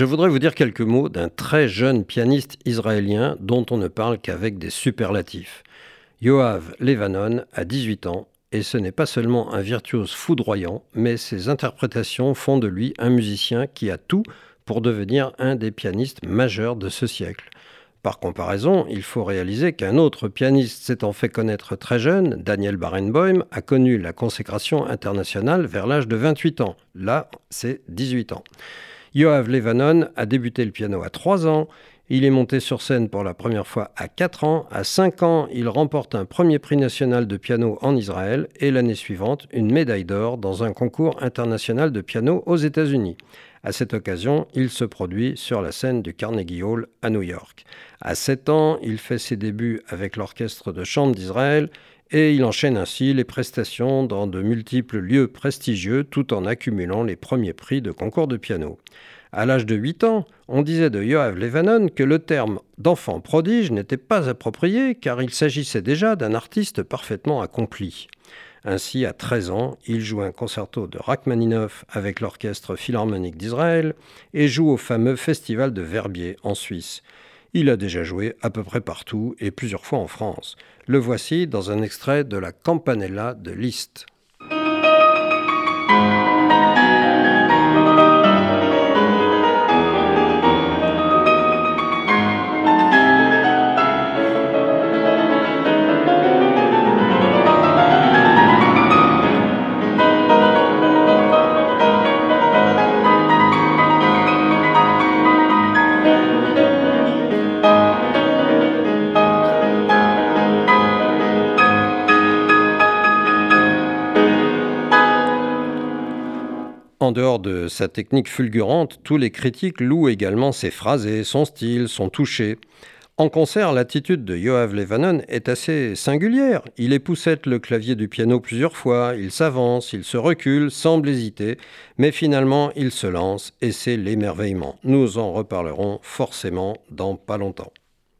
Je voudrais vous dire quelques mots d'un très jeune pianiste israélien dont on ne parle qu'avec des superlatifs. Yoav Levanon a 18 ans et ce n'est pas seulement un virtuose foudroyant, mais ses interprétations font de lui un musicien qui a tout pour devenir un des pianistes majeurs de ce siècle. Par comparaison, il faut réaliser qu'un autre pianiste s'étant fait connaître très jeune, Daniel Barenboim, a connu la consécration internationale vers l'âge de 28 ans. Là, c'est 18 ans. Yoav Levanon a débuté le piano à 3 ans. Il est monté sur scène pour la première fois à 4 ans. À 5 ans, il remporte un premier prix national de piano en Israël et l'année suivante, une médaille d'or dans un concours international de piano aux États-Unis. À cette occasion, il se produit sur la scène du Carnegie Hall à New York. À 7 ans, il fait ses débuts avec l'Orchestre de chambre d'Israël et il enchaîne ainsi les prestations dans de multiples lieux prestigieux tout en accumulant les premiers prix de concours de piano. À l'âge de 8 ans, on disait de Yoav Levanon que le terme d'enfant prodige n'était pas approprié car il s'agissait déjà d'un artiste parfaitement accompli. Ainsi, à 13 ans, il joue un concerto de Rachmaninoff avec l'Orchestre Philharmonique d'Israël et joue au fameux Festival de Verbier en Suisse. Il a déjà joué à peu près partout et plusieurs fois en France. Le voici dans un extrait de la Campanella de Liszt. En dehors de sa technique fulgurante, tous les critiques louent également ses phrasés, son style, son toucher. En concert, l'attitude de Yoav Levanon est assez singulière. Il époussette le clavier du piano plusieurs fois, il s'avance, il se recule, semble hésiter, mais finalement il se lance et c'est l'émerveillement. Nous en reparlerons forcément dans pas longtemps.